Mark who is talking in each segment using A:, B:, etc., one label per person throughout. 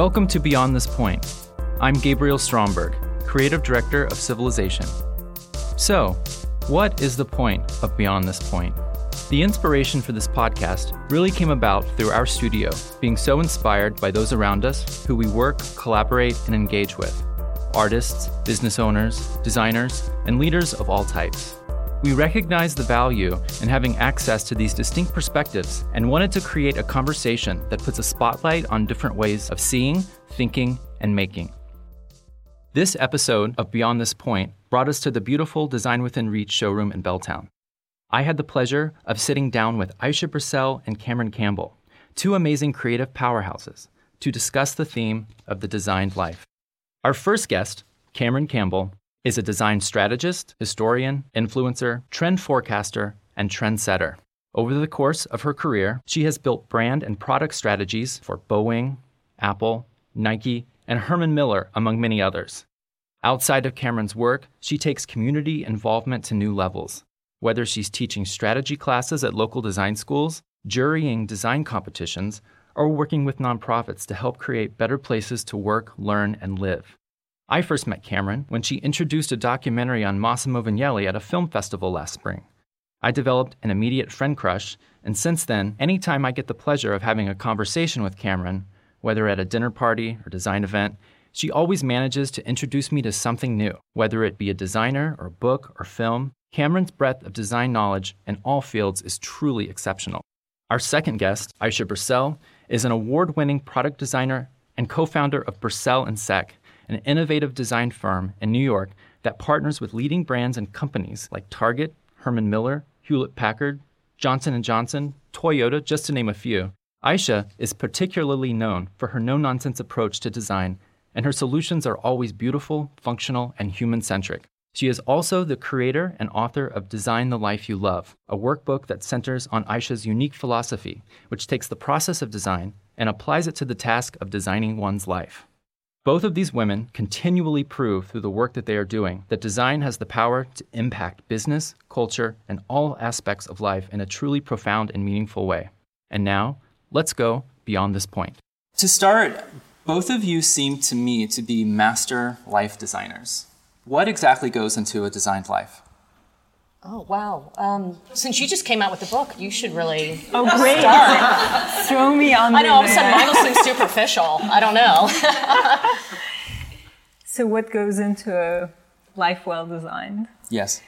A: Welcome to Beyond This Point. I'm Gabriel Stromberg, Creative Director of Civilization. So, what is the point of Beyond This Point? The inspiration for this podcast really came about through our studio being so inspired by those around us who we work, collaborate, and engage with artists, business owners, designers, and leaders of all types. We recognize the value in having access to these distinct perspectives and wanted to create a conversation that puts a spotlight on different ways of seeing, thinking, and making. This episode of Beyond This Point brought us to the beautiful Design Within Reach showroom in Belltown. I had the pleasure of sitting down with Ayse Birsel and Cameron Campbell, two amazing creative powerhouses, to discuss the theme of the designed life. Our first guest, Cameron Campbell, is a design strategist, historian, influencer, trend forecaster, and trendsetter. Over the course of her career, she has built brand and product strategies for Boeing, Apple, Nike, and Herman Miller, among many others. Outside of Cameron's work, she takes community involvement to new levels. Whether she's teaching strategy classes at local design schools, jurying design competitions, or working with nonprofits to help create better places to work, learn, and live. I first met Cameron when she introduced a documentary on Massimo Vignelli at a film festival last spring. I developed an immediate friend crush, and since then, anytime I get the pleasure of having a conversation with Cameron, whether at a dinner party or design event, she always manages to introduce me to something new, whether it be a designer or book or film. Cameron's breadth of design knowledge in all fields is truly exceptional. Our second guest, Ayse Birsel, is an award winning product designer and co founder of Birsel and Seck, an innovative design firm in New York that partners with leading brands and companies like Target, Herman Miller, Hewlett Packard, Johnson & Johnson, Toyota, just to name a few. Ayse is particularly known for her no-nonsense approach to design, and her solutions are always beautiful, functional, and human-centric. She is also the creator and author of Design the Life You Love, a workbook that centers on Ayse's unique philosophy, which takes the process of design and applies it to the task of designing one's life. Both of these women continually prove through the work that they are doing that design has the power to impact business, culture, and all aspects of life in a truly profound and meaningful way. And now, let's go beyond this point. To start, both of you seem to me to be master life designers. What exactly goes into a designed life?
B: Oh wow! Um, since you just came out with the book, you should really.
C: Oh great! Start. Throw me on. The.
B: I know. All of a sudden, mine will seem superficial. I don't know.
C: so, what goes into a life well designed?
A: Yes.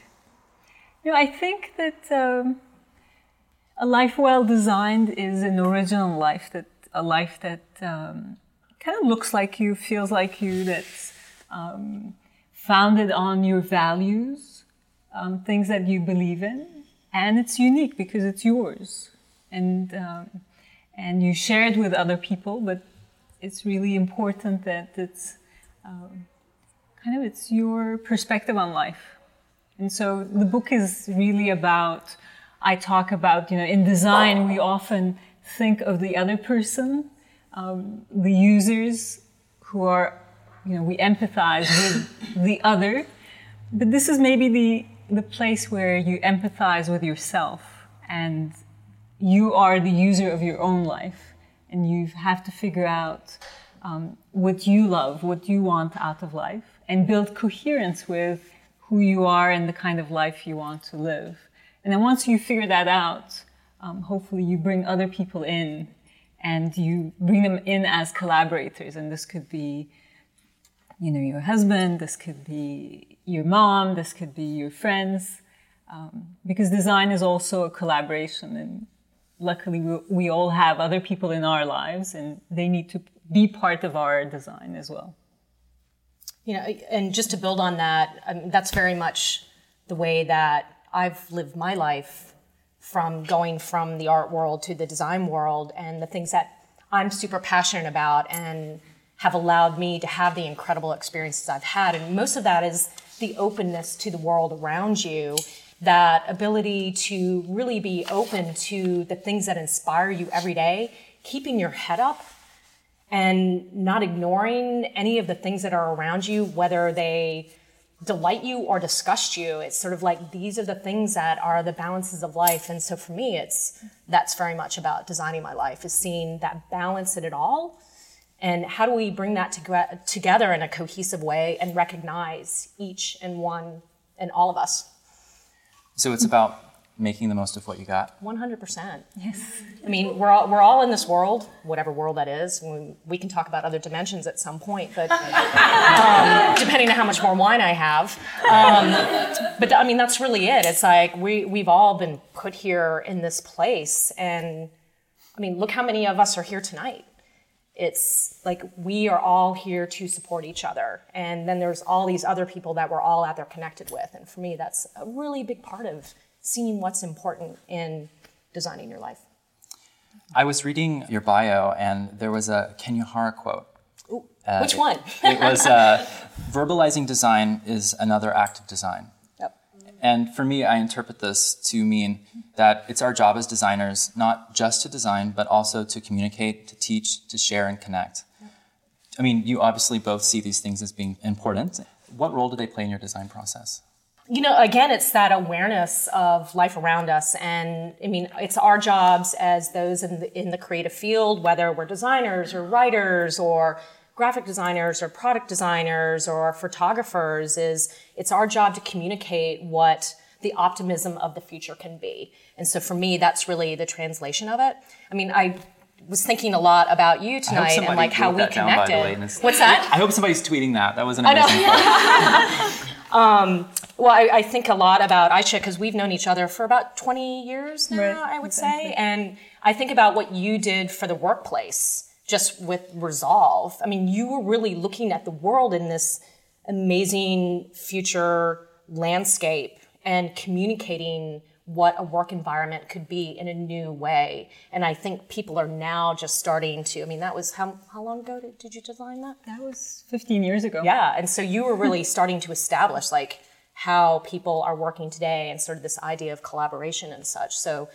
C: You know, I think that um, a life well designed is an original life. That a life that um, kind of looks like you, feels like you. That's um, founded on your values um, things that you believe in, and it's unique because it's yours, and um, and you share it with other people. But it's really important that it's um, kind of it's your perspective on life, and so the book is really about. I talk about you know in design we often think of the other person, um, the users who are you know we empathize with the other but this is maybe the the place where you empathize with yourself and you are the user of your own life and you have to figure out um, what you love, what you want out of life, and build coherence with who you are and the kind of life you want to live. And then once you figure that out, um, hopefully you bring other people in and you bring them in as collaborators. And this could be, you know, your husband, this could be your mom, this could be your friends, um, because design is also a collaboration. And luckily, we, we all have other people in our lives, and they need to be part of our design as well.
B: You know, and just to build on that, I mean, that's very much the way that I've lived my life from going from the art world to the design world and the things that I'm super passionate about and have allowed me to have the incredible experiences I've had. And most of that is the openness to the world around you, that ability to really be open to the things that inspire you every day, keeping your head up and not ignoring any of the things that are around you, whether they delight you or disgust you. It's sort of like these are the things that are the balances of life. And so for me, it's that's very much about designing my life, is seeing that balance in it all And how do we bring that to, together in a cohesive way and recognize each and one and all of us?
A: So it's about making the most of what you got.
B: 100%.
C: Yes.
B: I mean, we're all, we're all in this world, whatever world that is. We, we can talk about other dimensions at some point, but um, depending on how much more wine I have. Um, but I mean, that's really it. It's like we, we've all been put here in this place. And I mean, look how many of us are here tonight. It's like we are all here to support each other. And then there's all these other people that we're all out there connected with. And for me, that's a really big part of seeing what's important in designing your life.
A: I was reading your bio, and there was a Kenya Hara quote.
B: Ooh, uh, which one?
A: it was uh, verbalizing design is another act of design. And for me, I interpret this to mean that it's our job as designers not just to design, but also to communicate, to teach, to share, and connect. I mean, you obviously both see these things as being important. What role do they play in your design process?
B: you know again it's that awareness of life around us and i mean it's our jobs as those in the, in the creative field whether we're designers or writers or graphic designers or product designers or photographers is it's our job to communicate what the optimism of the future can be and so for me that's really the translation of it i mean i was thinking a lot about you tonight and like how we connected.
A: Down,
B: What's that?
A: I hope somebody's tweeting that. That was an amazing
B: um, well, I, I, think a lot about Ayse because we've known each other for about 20 years now, right. I would exactly. say. And I think about what you did for the workplace just with Resolve. I mean, you were really looking at the world in this amazing future landscape and communicating what a work environment could be in a new way. And I think people are now just starting to, I mean, that was how, how long ago did, did you design that?
C: That was 15 years ago.
B: Yeah. And so you were really starting to establish like how people are working today and sort of this idea of collaboration and such. So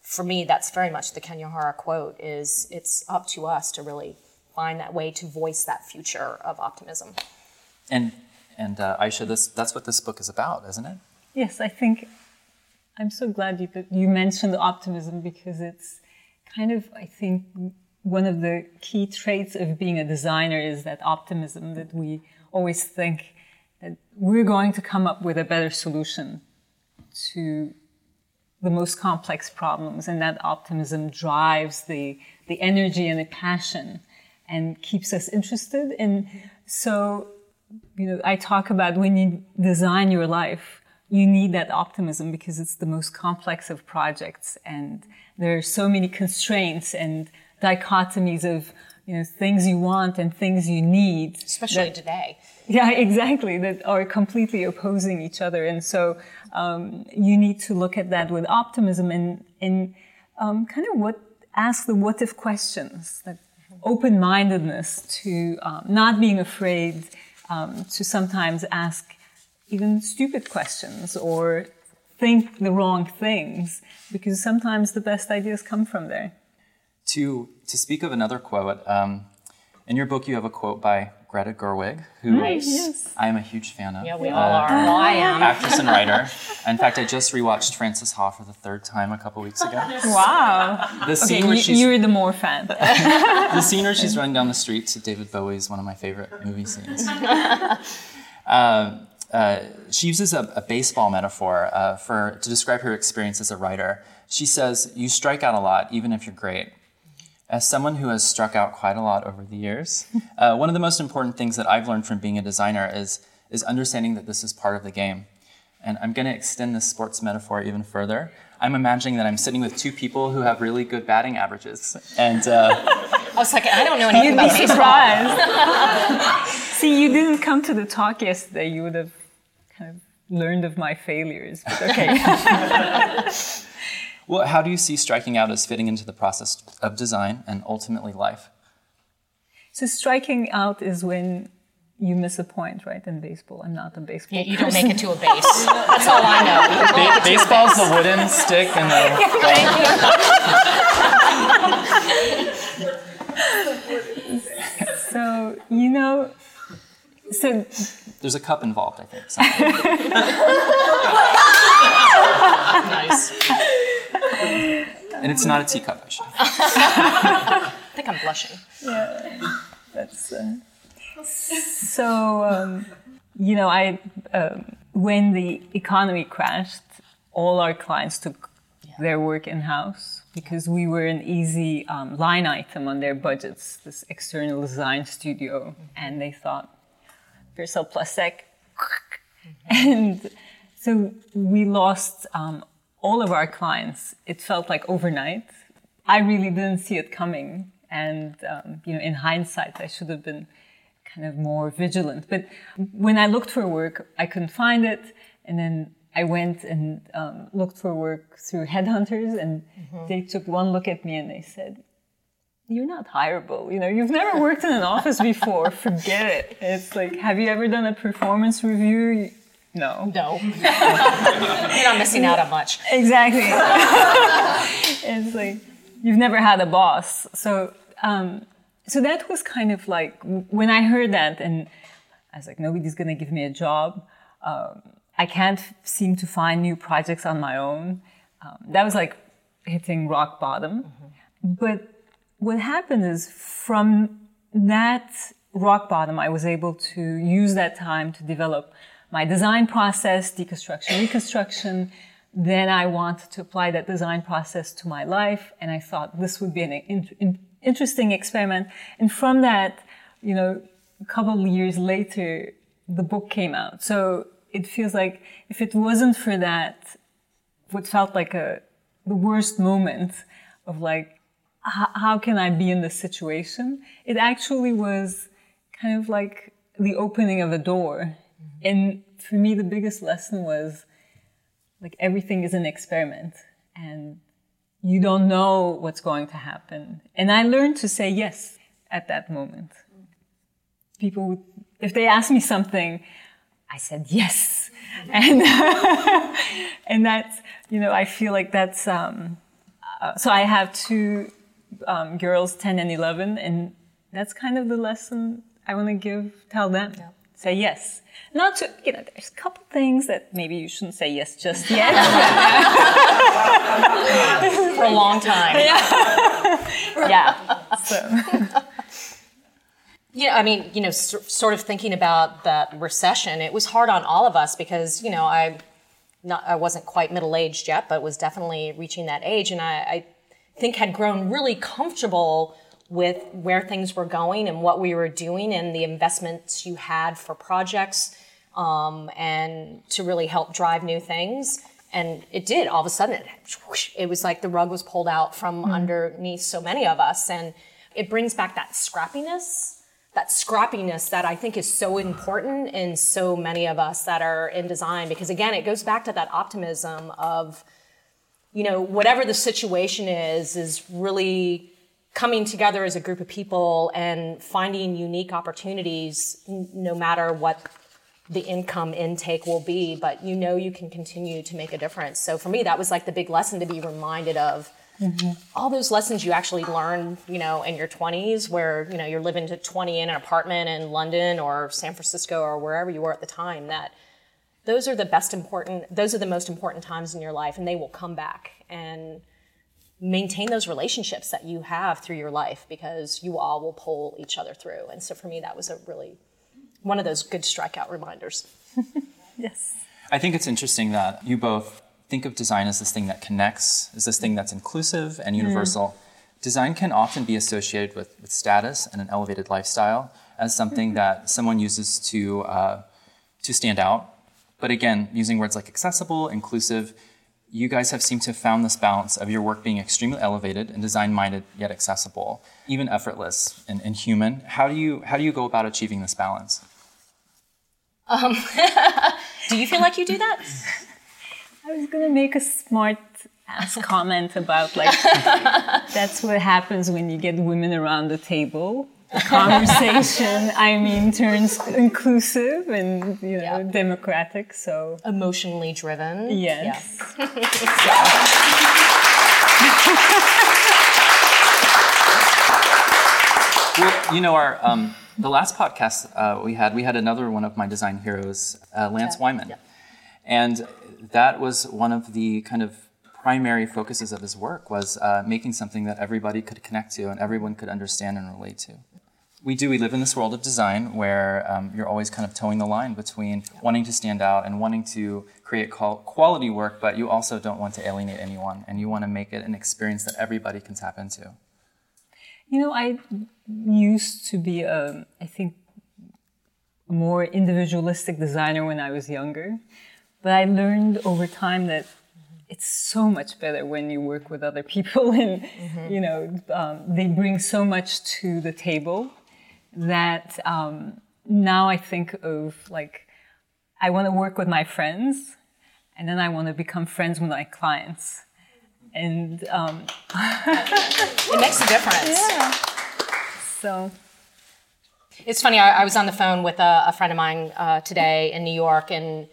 B: for me, that's very much the Kenya Hara quote is it's up to us to really find that way to voice that future of optimism.
A: And, and uh, Ayse, this, that's what this book is about, isn't it?
C: Yes, I think I'm so glad you, you mentioned the optimism because it's kind of, I think, one of the key traits of being a designer is that optimism that we always think that we're going to come up with a better solution to the most complex problems and that optimism drives the, the energy and the passion and keeps us interested and so you know i talk about when you design your life you need that optimism because it's the most complex of projects and there are so many constraints and dichotomies of you know things you want and things you need
B: especially that, today.
C: Yeah exactly that are completely opposing each other. And so um, you need to look at that with optimism and and um, kind of what ask the what if questions like open-mindedness to um, not being afraid um, to sometimes ask even stupid questions or think the wrong things because sometimes the best ideas come from there.
A: To, to speak of another quote, um, in your book you have a quote by Greta Gerwig, who
B: nice. yes.
A: I am a huge fan of.
B: Yeah, we uh, all are. Well, I am.
A: Actress and writer. In fact, I just rewatched Frances Ha for the third time a couple weeks ago.
C: Wow.
A: The scene okay, where she's,
C: you're the more fan.
A: the scene where she's running down the street to David Bowie is one of my favorite movie scenes. Uh, uh, she uses a, a, baseball metaphor uh, for to describe her experience as a writer. She says, "You strike out a lot, even if you're great." As someone who has struck out quite a lot over the years, uh, one of the most important things that I've learned from being a designer is is understanding that this is part of the game. And I'm going to extend this sports metaphor even further. I'm imagining that I'm sitting with two people who have really good batting averages, and.
B: Uh, I was like, I don't know anything
C: You'd
B: about
C: be surprised. See, you didn't come to the talk yesterday. You would have kind of learned of my failures. But okay.
A: Well, how do you see striking out as fitting into the process of design and ultimately life?
C: So striking out is when you miss a point, right? In baseball, I'm not a baseball.
B: Yeah, you don't make it to a base. That's all I know.
A: Ba- baseball's the wooden stick and the.
C: so you know, so
A: there's a cup involved, I think. nice. And it's not a teacup,
B: actually. I think I'm blushing.
C: Yeah. Yes. So, um, you know, I um, when the economy crashed, all our clients took their work in house because we were an easy um, line item on their budgets. This external design studio, and they thought, Birsel Plastic, and so we lost um, all of our clients. It felt like overnight. I really didn't see it coming, and um, you know, in hindsight, I should have been kind of more vigilant. But when I looked for work, I couldn't find it, and then I went and um, looked for work through headhunters, and mm-hmm. they took one look at me and they said, "You're not hireable. You know, you've never worked in an office before. Forget it." It's like, have you ever done a performance review? No.
B: No. You're not missing out on much.
C: Exactly. it's like you've never had a boss. So, um, so that was kind of like when I heard that, and I was like, nobody's going to give me a job. Um, I can't seem to find new projects on my own. Um, that was like hitting rock bottom. Mm-hmm. But what happened is from that rock bottom, I was able to use that time to develop my design process, deconstruction, reconstruction. Then I wanted to apply that design process to my life, and I thought this would be an in, in, interesting experiment. And from that, you know, a couple of years later, the book came out. So it feels like if it wasn't for that, what felt like a the worst moment of like, how can I be in this situation? It actually was kind of like the opening of a door and for me, the biggest lesson was like everything is an experiment and you don't know what's going to happen. And I learned to say yes at that moment. People, would, if they ask me something, I said yes. And, and that's, you know, I feel like that's, um, uh, so I have two um, girls, 10 and 11, and that's kind of the lesson I want to give, tell them. Yeah say yes. Not to, you know, there's a couple things that maybe you shouldn't say yes just yet.
B: For a long time.
C: Yeah. yeah. So.
B: Yeah, I mean, you know, sort of thinking about that recession, it was hard on all of us because, you know, I, not, I wasn't quite middle aged yet, but was definitely reaching that age, and I, I think had grown really comfortable with where things were going and what we were doing and the investments you had for projects um, and to really help drive new things. And it did. All of a sudden, it, it was like the rug was pulled out from mm. underneath so many of us. And it brings back that scrappiness, that scrappiness that I think is so important in so many of us that are in design. Because again, it goes back to that optimism of, you know, whatever the situation is, is really coming together as a group of people and finding unique opportunities no matter what the income intake will be but you know you can continue to make a difference. So for me that was like the big lesson to be reminded of. Mm-hmm. all those lessons you actually learn you know in your 20s where you know you're living to 20 in an apartment in london or san francisco or wherever you were at the time that those are the best important those are the most important times in your life and they will come back. And maintain those relationships that you have through your life because you all will pull each other through. And so for me, that was a really one of those good strikeout reminders.
C: yes.
A: I think it's interesting that you both think of design as this thing that connects, as this thing that's inclusive and universal. Mm. Design can often be associated with, with status and an elevated lifestyle as something mm-hmm. that someone uses to, uh, to stand out. But again, using words like accessible, inclusive, you guys have seemed to have found this balance of your work being extremely elevated and design minded yet accessible, even effortless and, and, human. How do you how do you go about achieving this balance?
B: Um, do you feel like you do that?
C: I was gonna make a smart ass comment about like that's what happens when you get women around the table conversation i mean turns inclusive and you know yeah. democratic so
B: emotionally driven
C: yes yeah.
A: well you know our um, the last podcast uh, we had we had another one of my design heroes uh, lance yeah. wyman and that was one of the kind of primary focuses of his work was uh, making something that everybody could connect to and everyone could understand and relate to we do. We live in this world of design where um, you're always kind of towing the line between wanting to stand out and wanting to create quality work, but you also don't want to alienate anyone and you want to make it an experience that everybody can tap into.
C: You know, I used to be, a, um, I think, more individualistic designer when I was younger, but I learned over time that it's so much better when you work with other people and mm-hmm. you know um, they bring so much to the table that um, now I think of like I want to work with my friends and then I want to become friends with my clients and um,
B: it makes a difference.
C: Yeah. So
B: it's funny. I, I was on the phone with a, a friend of mine uh, today in New York and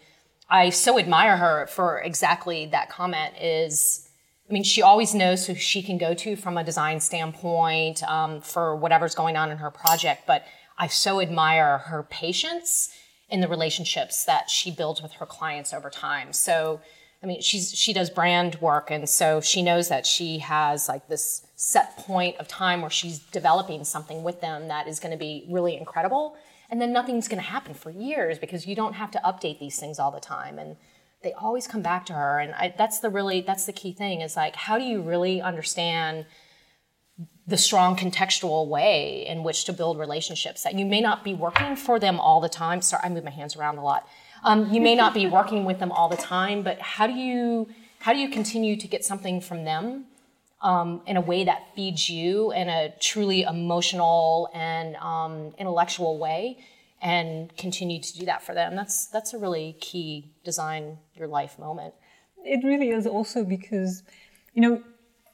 B: I so admire her for exactly that comment is, I mean, she always knows who she can go to from a design standpoint um, for whatever's going on in her project. But I so admire her patience in the relationships that she builds with her clients over time. So, I mean, she's she does brand work, and so she knows that she has like this set point of time where she's developing something with them that is going to be really incredible and then nothing's going to happen for years because you don't have to update these things all the time and they always come back to her and I, that's the really that's the key thing is like how do you really understand the strong contextual way in which to build relationships? That you may not be working for them all the time. Sorry i move my hands around a lot. Um, you may not be working with them all the time but how do you how do you continue to get something from them um, in a way that feeds you in a truly emotional and um, intellectual way and continue to do that for them that's that's a really key design your life moment
C: it really is also because you know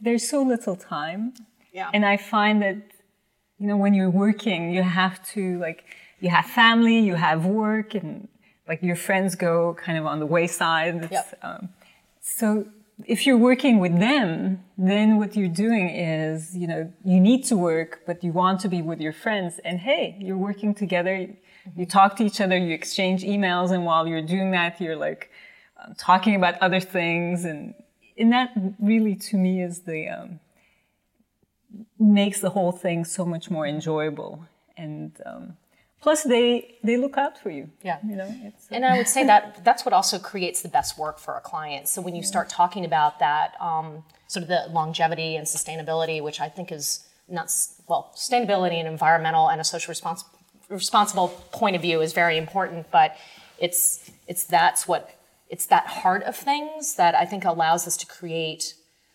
C: there's so little time
B: yeah
C: and i find that you know when you're working you have to like you have family you have work and like your friends go kind of on the wayside
B: yep.
C: Um, so if you're working with them, then what you're doing is, you know, you need to work, but you want to be with your friends. And hey, you're working together. You talk to each other, you exchange emails, and while you're doing that, you're like um, talking about other things. And, and that really, to me, is the, um, makes the whole thing so much more enjoyable. And, um, plus they they look out for you
B: yeah
C: you know
B: and i would say that that's what also creates the best work for a client so when you start talking about that um, sort of the longevity and sustainability which i think is not well sustainability and environmental and a social respons- responsible point of view is very important but it's it's that's what it's that heart of things that i think allows us to create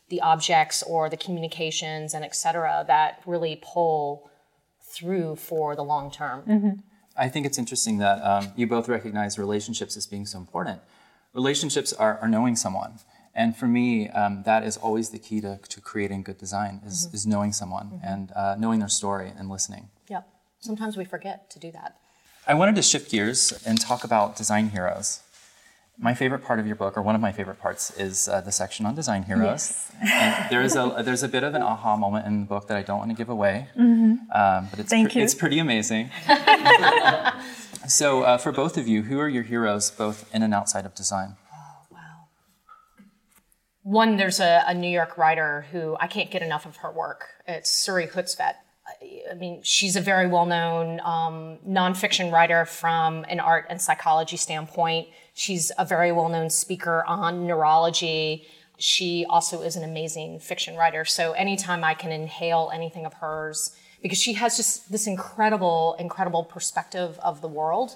B: the objects or the communications and et cetera that really pull through for the long term.
A: Mm-hmm. I think it's interesting that um, you both recognize relationships as being so important. Relationships are, are knowing someone. And for me, um, that is always the key to, to creating good design is, mm-hmm. is knowing someone mm-hmm. and uh, knowing their story and listening.
B: Yep. Sometimes we forget to do that.
A: I wanted to shift gears and talk about design heroes my favorite part of your book, or one of my favorite parts, is uh, the section on design heroes.
C: Yes. and
A: there's a there's a bit of an aha moment in the book that I don't want to give away, mm-hmm. um, but it's
C: Thank you.
A: it's pretty amazing. so, uh, for both of you, who are your heroes, both in and outside of design?
B: Oh wow! One, there's a, a New York writer who I can't get enough of her work. It's Siri Hustvedt. I mean, she's a very well known um, nonfiction writer from an art and psychology standpoint. She's a very well known speaker on neurology. She also is an amazing fiction writer. So anytime I can inhale anything of hers, because she has just this incredible, incredible perspective of the world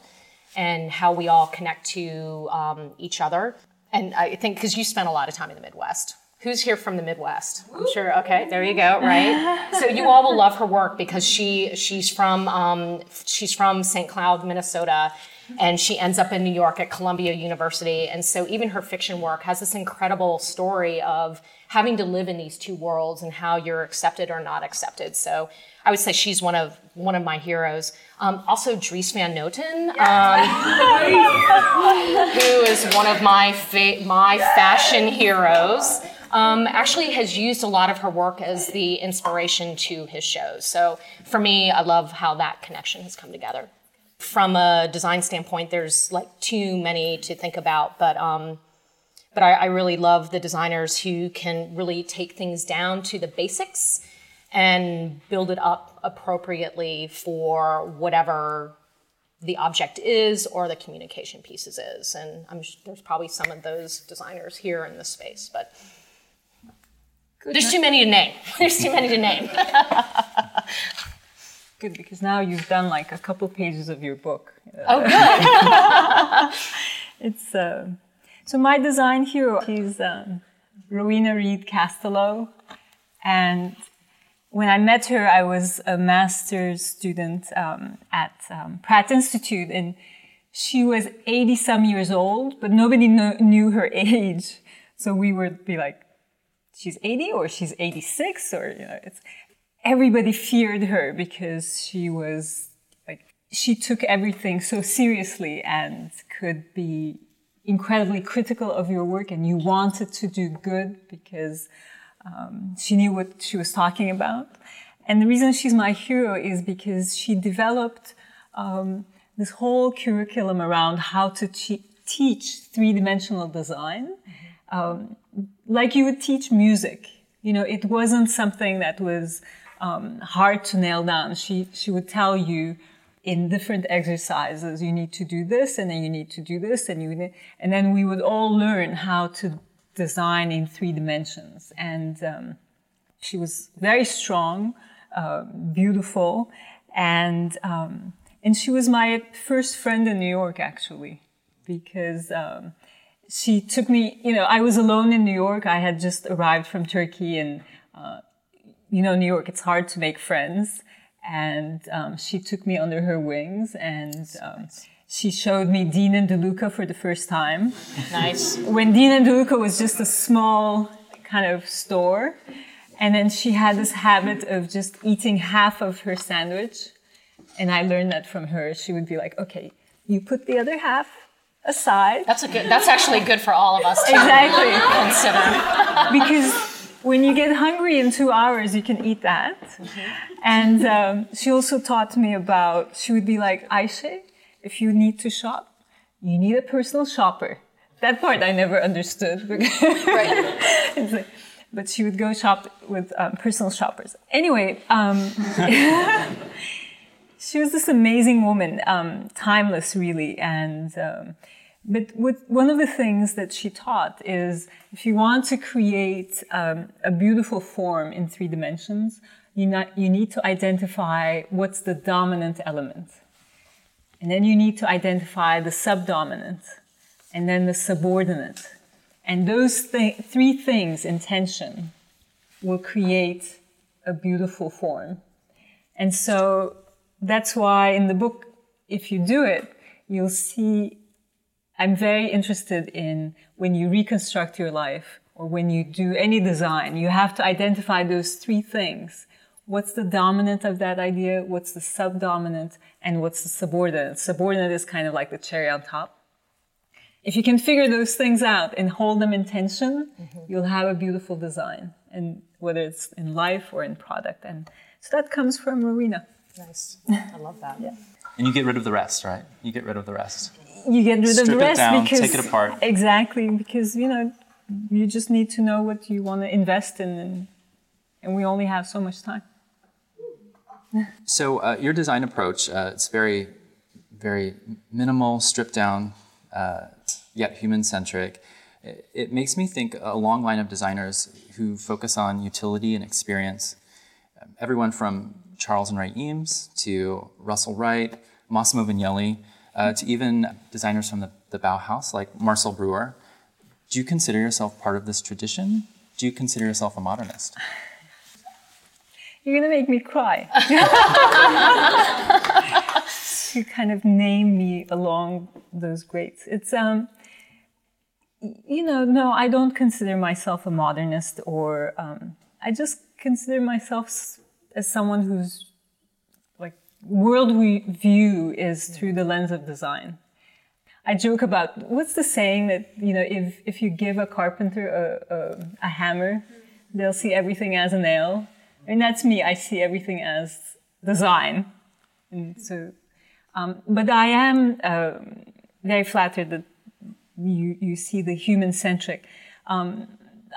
B: and how we all connect to um, each other. And I think because you spent a lot of time in the Midwest, Who's here from the Midwest? I'm sure. Okay, there you go. Right. so you all will love her work because she she's from um, she's from St. Cloud, Minnesota, and she ends up in New York at Columbia University. And so even her fiction work has this incredible story of having to live in these two worlds and how you're accepted or not accepted. So I would say she's one of one of my heroes. Um, also, Dries Van Noten, um, who is one of my fa- my fashion heroes um, actually has used a lot of her work as the inspiration to his shows. So for me, I love how that connection has come together. From a design standpoint, there's like too many to think about, but um, but I, I really love the designers who can really take things down to the basics and build it up appropriately for whatever the object is or the communication pieces is. And I'm there's probably some of those designers here in this space, but Good there's too many to name. There's too many to name.
C: good because now you've done like a couple pages of your book.
B: Oh, good.
C: it's uh, so my design hero. She's um, Rowena Reed Kostellow, and when I met her, I was a master's student um, at um, Pratt Institute, and she was 80 some years old, but nobody kn- knew her age. So we would be like, she's 80 or she's 86 or, you know, it's, everybody feared her because she was like, she took everything so seriously and could be incredibly critical of your work and you wanted to do good because um, she knew what she was talking about. And the reason she's my hero is because she developed um, this whole curriculum around how to teach three-dimensional design, mm-hmm. um, like you would teach music. You know, it wasn't something that was um, hard to nail down. She she would tell you in different exercises, you need to do this, and then you need to do this, and you and then we would all learn how to design in three dimensions. And um, she was very strong, uh, beautiful, and um, and she was my first friend in New York actually, because um, she took me. You know, I was alone in New York. I had just arrived from Turkey, and uh, you know, New York. It's hard to make friends, and um, she took me under her wings and um, she showed me Dean and DeLuca for the first time.
B: Nice.
C: When Dean and DeLuca was just a small kind of store. And then she had this habit of just eating half of her sandwich. And I learned that from her. She would be like, okay, you put the other half aside.
B: That's a good, that's actually good for all of us to
C: exactly.
B: consider.
C: because when you get hungry in two hours, you can eat that. Mm-hmm. And um, she also taught me about, she would be like, Ayse, if you need to shop, you need a personal shopper. That part I never understood. right. like, but she would go shop with um, personal shoppers. Anyway, um, she was this amazing woman, um, timeless really. And um, but one of the things that she taught is if you want to create um, a beautiful form in three dimensions, you, not, you need to identify what's the dominant element. And then you need to identify the subdominant and then the subordinate. And those th- three things in tension will create a beautiful form. And so that's why in the book, if you do it, you'll see I'm very interested in when you reconstruct your life or when you do any design, you have to identify those three things what's the dominant of that idea, what's the subdominant, and what's the subordinate. Subordinate is kind of like the cherry on top. If you can figure those things out and hold them in tension, mm-hmm. you'll have a beautiful design, and whether it's in life or in product. And so that comes from Rowena.
B: Nice. I love that.
C: yeah.
A: And you get rid of the rest, right? You get rid of the rest.
C: You get rid
A: Strip
C: of the rest
A: it down,
C: because
A: take it apart.
C: Exactly, because you know you just need to know what you want to invest in, and, and we only have so much time
A: so uh, your design approach, uh, it's very, very minimal, stripped down, uh, yet human-centric. It, it, makes me think a long line of designers who focus on utility and experience. Everyone from Charles and Ray Eames to Russel Wright, Massimo Vignelli, uh, to even designers from the, the Bauhaus like Marcel Breuer. Do you consider yourself part of this tradition? Do you consider yourself a modernist?
C: You're gonna make me cry. to kind of name me along those greats. It's um, you know, no, I don't consider myself a modernist, or um, I just consider myself as someone whose like world view is through the lens of design. I joke about what's the saying that you know if if you give a carpenter a, a, a hammer, they'll see everything as a nail and that's me. I see everything as design. And so, um, but I am uh, very flattered that you, you see the human centric. Um,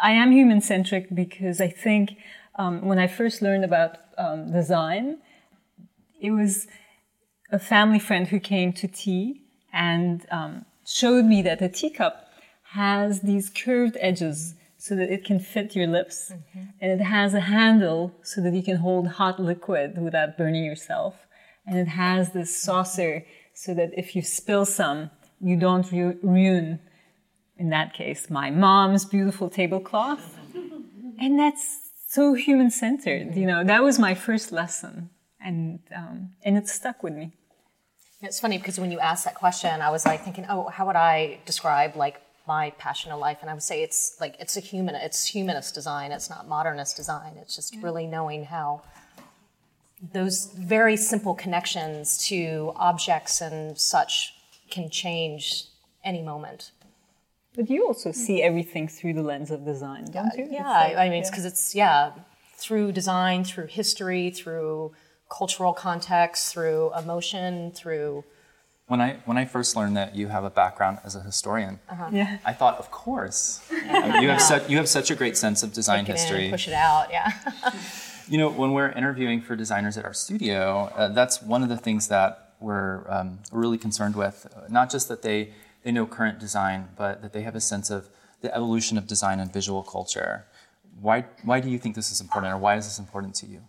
C: I am human centric because I think um, when I first learned about um, design, it was a family friend who came to tea and um, showed me that a teacup has these curved edges so that it can fit your lips. Mm-hmm. And it has a handle so that you can hold hot liquid without burning yourself. And it has this saucer so that if you spill some, you don't ru- ruin, in that case, my mom's beautiful tablecloth. and that's so human centered. You know, that was my first lesson. And, um, and it stuck with me.
B: It's funny because when you asked that question, I was like thinking, oh, how would I describe like my passion in life? And I would say it's like it's a human, it's humanist design. It's not modernist design. It's just yeah. really knowing how those very simple connections to objects and such can change any moment.
C: But you also see everything through the lens of design, don't you?
B: Yeah, like, I mean, it's because it's yeah through design, through history, through cultural context, through emotion, through.
A: When I when I first learned that you have a background as a historian, uh-huh. yeah. I thought, of course, yeah. you have such you have such a great sense of design history.
B: push it out, yeah.
A: you know, when we're interviewing for designers at our studio, uh, that's one of the things that we're um, really concerned with. Not just that they they know current design, but that they have a sense of the evolution of design and visual culture. Why why do you think this is important, or why is this important to you?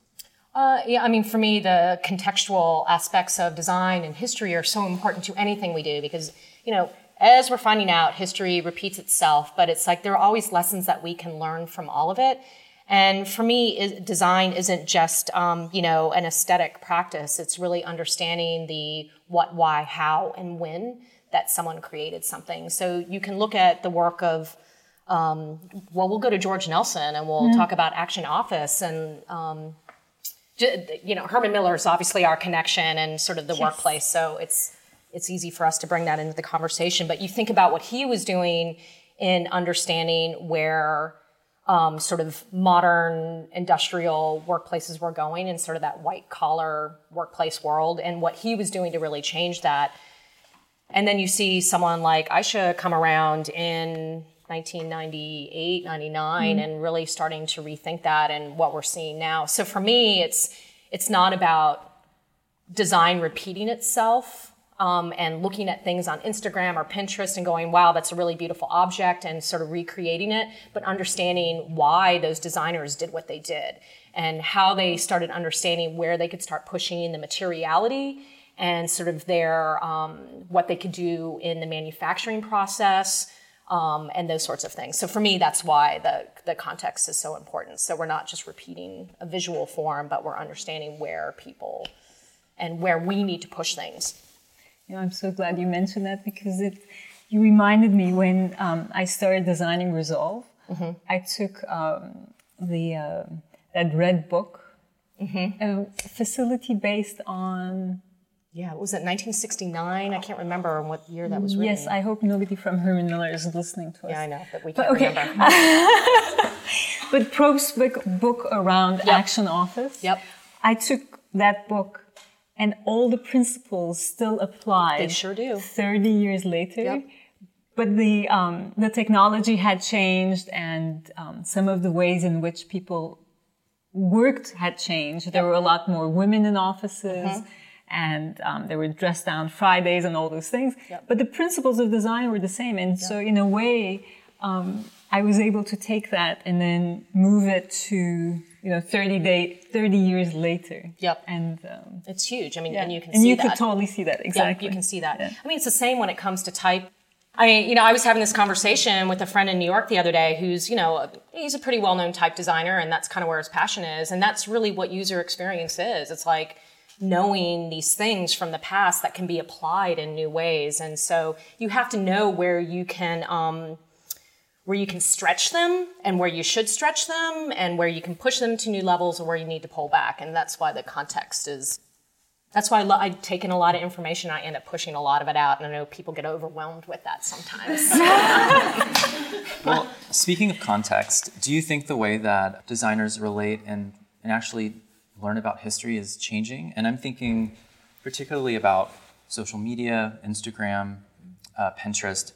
B: Uh, yeah, I mean, for me, the contextual aspects of design and history are so important to anything we do because, you know, as we're finding out, history repeats itself, but it's like there are always lessons that we can learn from all of it. And for me, design isn't just, um, you know, an aesthetic practice. It's really understanding the what, why, how, and when that someone created something. So you can look at the work of, um, well, we'll go to George Nelson and we'll mm-hmm. talk about Action Office and, um, you know, Herman Miller is obviously our connection and sort of the yes. workplace. So it's it's easy for us to bring that into the conversation. But you think about what he was doing in understanding where um, sort of modern industrial workplaces were going and sort of that white collar workplace world and what he was doing to really change that. And then you see someone like Ayse come around in 1998, 99, mm-hmm. and really starting to rethink that and what we're seeing now. So for me, it's it's not about design repeating itself um, and looking at things on Instagram or Pinterest and going, wow, that's a really beautiful object, and sort of recreating it, but understanding why those designers did what they did and how they started understanding where they could start pushing the materiality and sort of their um, what they could do in the manufacturing process um, and those sorts of things. So for me, that's why the, the context is so important. So we're not just repeating a visual form, but we're understanding where people and where we need to push things.
C: You know, I'm so glad you mentioned that because it you reminded me when um, I started designing Resolve. Mm-hmm. I took um, the uh, that red book, mm-hmm. a facility based on
B: yeah, was it 1969? I can't remember what year that was written.
C: Yes, I hope nobody from Herman Miller is listening to us.
B: Yeah, I know, but we can't but, okay. remember.
C: but Propst's book, book around yep. Action Office.
B: Yep.
C: I took that book, and all the principles still apply.
B: They sure do.
C: 30 years later. Yep. But the um, the technology had changed, and um, some of the ways in which people worked had changed. There were a lot more women in offices. Mm-hmm and um, they were dressed down Fridays and all those things. Yep. But the principles of design were the same. And yep. so, in a way, um, I was able to take that and then move it to you know 30 day 30 years later
B: yep
C: and um,
B: it's huge i mean yeah. and you can
C: and you
B: that.
C: could totally see that exactly
B: yeah, you can see that yeah. i mean it's the same when it comes to type I mean, you know, I was having this conversation with a friend in New York the other day who's, you know, he's a pretty well-known type designer and that's kind of where his passion is. And that's really what user experience is. It's like, knowing these things from the past that can be applied in new ways. And so you have to know where you can, um, where you can stretch them and where you should stretch them and where you can push them to new levels or where you need to pull back. And that's why the context is, that's why I have taken a lot of information. I end up pushing a lot of it out. And I know people get overwhelmed with that sometimes.
A: well, speaking of context, do you think the way that designers relate and, and actually learn about history is changing. And I'm thinking particularly about social media, Instagram, uh, Pinterest.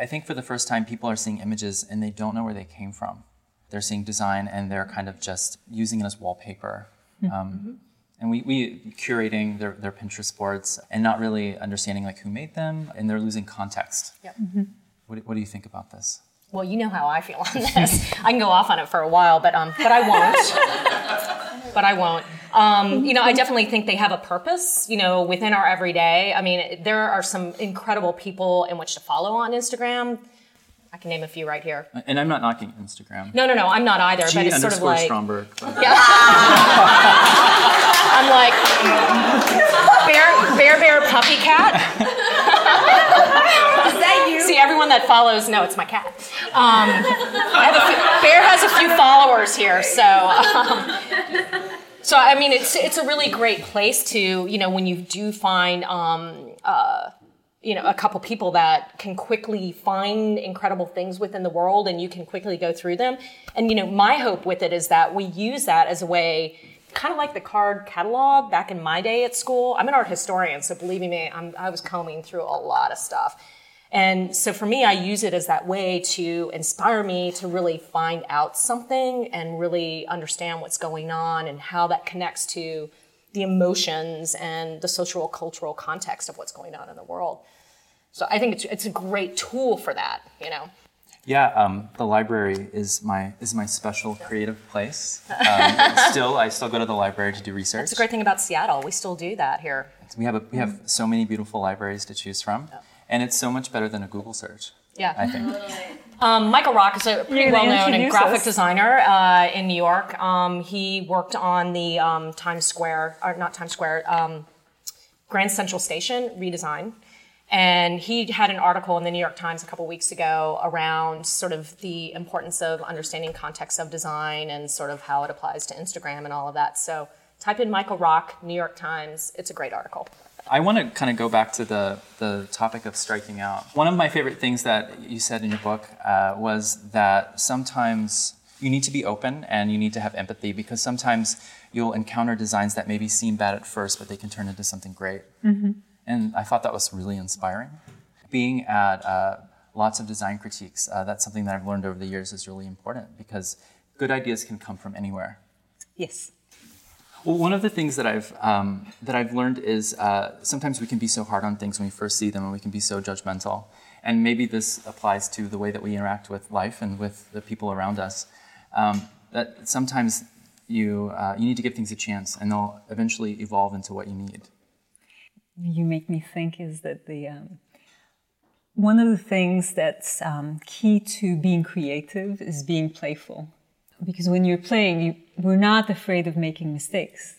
A: I think for the first time, people are seeing images and they don't know where they came from. they're seeing design and they're kind of just using it as wallpaper. Um, and we, we curating their, their Pinterest boards and not really understanding like who made them and they're losing context.
B: Yep.
A: What, what do you think about this?
B: Well, you know how I feel on this. I can go off on it for a while, but um, but I won't. but I won't. Um, you know, I definitely think they have a purpose. You know, within our everyday. I mean, there are some incredible people in which to follow on Instagram. I can name a few right here.
A: And I'm not knocking Instagram.
B: No, no, no, I'm not either.
A: G
B: but it's sort of
A: underscore
B: like
A: Stromberg. but-
B: I'm like bear, bear, bear, puppy, cat.
D: That
B: follows, no, it's my cat. Um, few, Bear has a few followers here, so. Um, so I mean, it's it's a really great place to you know when you do find um, uh, you know a couple people that can quickly find incredible things within the world, and you can quickly go through them. And you know, my hope with it is that we use that as a way. Kind of like the card catalog back in my day at school. I'm an art historian, so believe me, I'm, I was combing through a lot of stuff. And so for me, I use it as that way to inspire me to really find out something and really understand what's going on and how that connects to the emotions and the social cultural context of what's going on in the world. So I think it's, it's a great tool for that, you know.
A: Yeah, um, the library is my is my special creative place. Um, still, I still go to the library to do research.
B: It's a great thing about Seattle. We still do that here.
A: We have a, we have so many beautiful libraries to choose from, and it's so much better than a Google search.
B: Yeah.
A: I think.
B: Um, Michael Rock is a pretty well-known and graphic
C: us.
B: designer uh, in New York. Um, he worked on the um, Times Square, or not Times Square, um, Grand Central Station redesign. And he had an article in the New York Times a couple weeks ago around sort of the importance of understanding context of design and sort of how it applies to Instagram and all of that. So type in Michael Rock, New York Times. It's a great article.
A: I want to kind of go back to the, the topic of striking out. One of my favorite things that you said in your book uh, was that sometimes you need to be open and you need to have empathy because sometimes you'll encounter designs that maybe seem bad at first, but they can turn into something great. And I thought that was really inspiring. Being at uh, lots of design critiques, uh, that's something that I've learned over the years is really important because good ideas can come from anywhere.
C: Yes.
A: Well, one of the things that I've um, that I've learned is uh, sometimes we can be so hard on things when we first see them, and we can be so judgmental. And maybe this applies to the way that we interact with life and with the people around us. Um, that sometimes you uh, you need to give things a chance, and they'll eventually evolve into what you need.
C: you make me think is that the um, one of the things that's um, key to being creative is being playful because when you're playing you we're not afraid of making mistakes.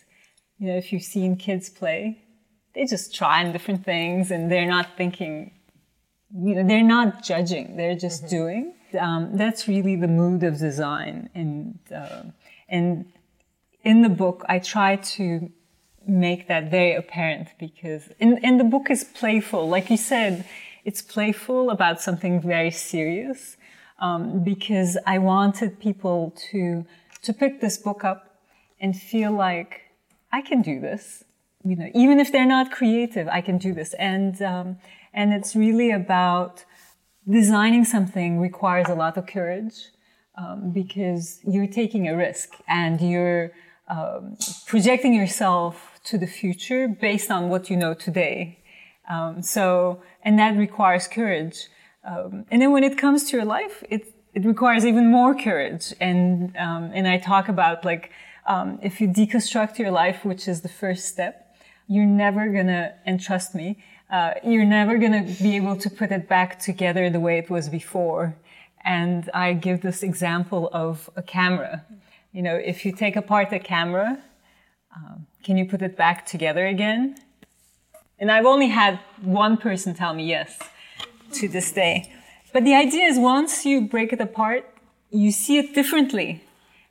C: You know if you've seen kids play they just try on different things and they're not thinking you know they're not judging they're just doing. Um, that's really the mood of design. And uh, and in the book i try to make that very apparent because and, and the book is playful. Like you said it's playful about something very serious um, because i wanted people to to pick this book up and feel like i can do this you know even if they're not creative i can do this and um, and it's really about designing something requires a lot of courage um, because you're taking a risk and you're um, projecting yourself to the future based on what you know today. Um, so, and that requires courage. Um, and then when it comes to your life, it, it requires even more courage. And, um, and I talk about like, um, if you deconstruct your life, which is the first step, you're never gonna, and trust me, uh, you're never gonna be able to put it back together the way it was before. And I give this example of a camera. You know, if you take apart a camera, um, can you put it back together again? And I've only had one person tell me yes to this day. But the idea is once you break it apart, you see it differently.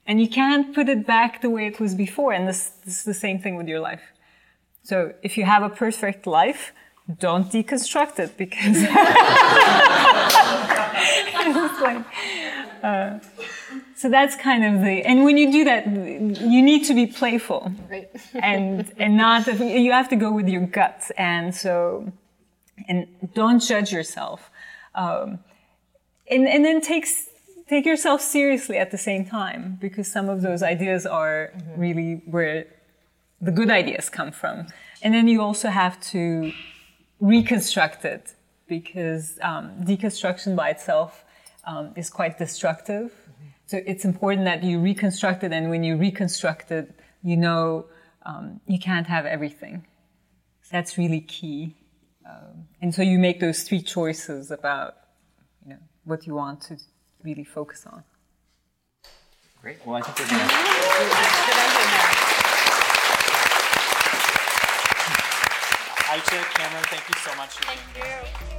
C: And you can't put it back the way it was before. And this, this is the same thing with your life. So if you have a perfect life, don't deconstruct it because it's like, uh, so that's kind of the and when you do that you need to be playful
B: Right.
C: and and not you have to go with your gut and so and don't judge yourself um, and and then takes take yourself seriously at the same time because some of those ideas are mm-hmm. really where the good ideas come from. And then you also have to reconstruct it because um, deconstruction by itself um, is quite destructive. Mm-hmm. So it's important that you reconstruct it, and when you reconstruct it, you know um, you can't have everything. That's really key. Um, and so you make those three choices about you know what you want to really focus on.
D: Great. Well, I think we're going to. Ayse, Cameron, thank you so much. Thank
A: you.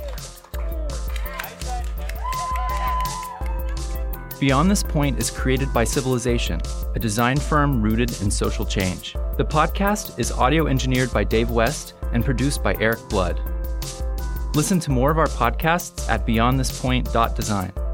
A: Beyond This Point is created by Civilization, a design firm rooted in social change. The podcast is audio engineered by Dave West and produced by Erik Blood. Listen to more of our podcasts at beyondthispoint.design.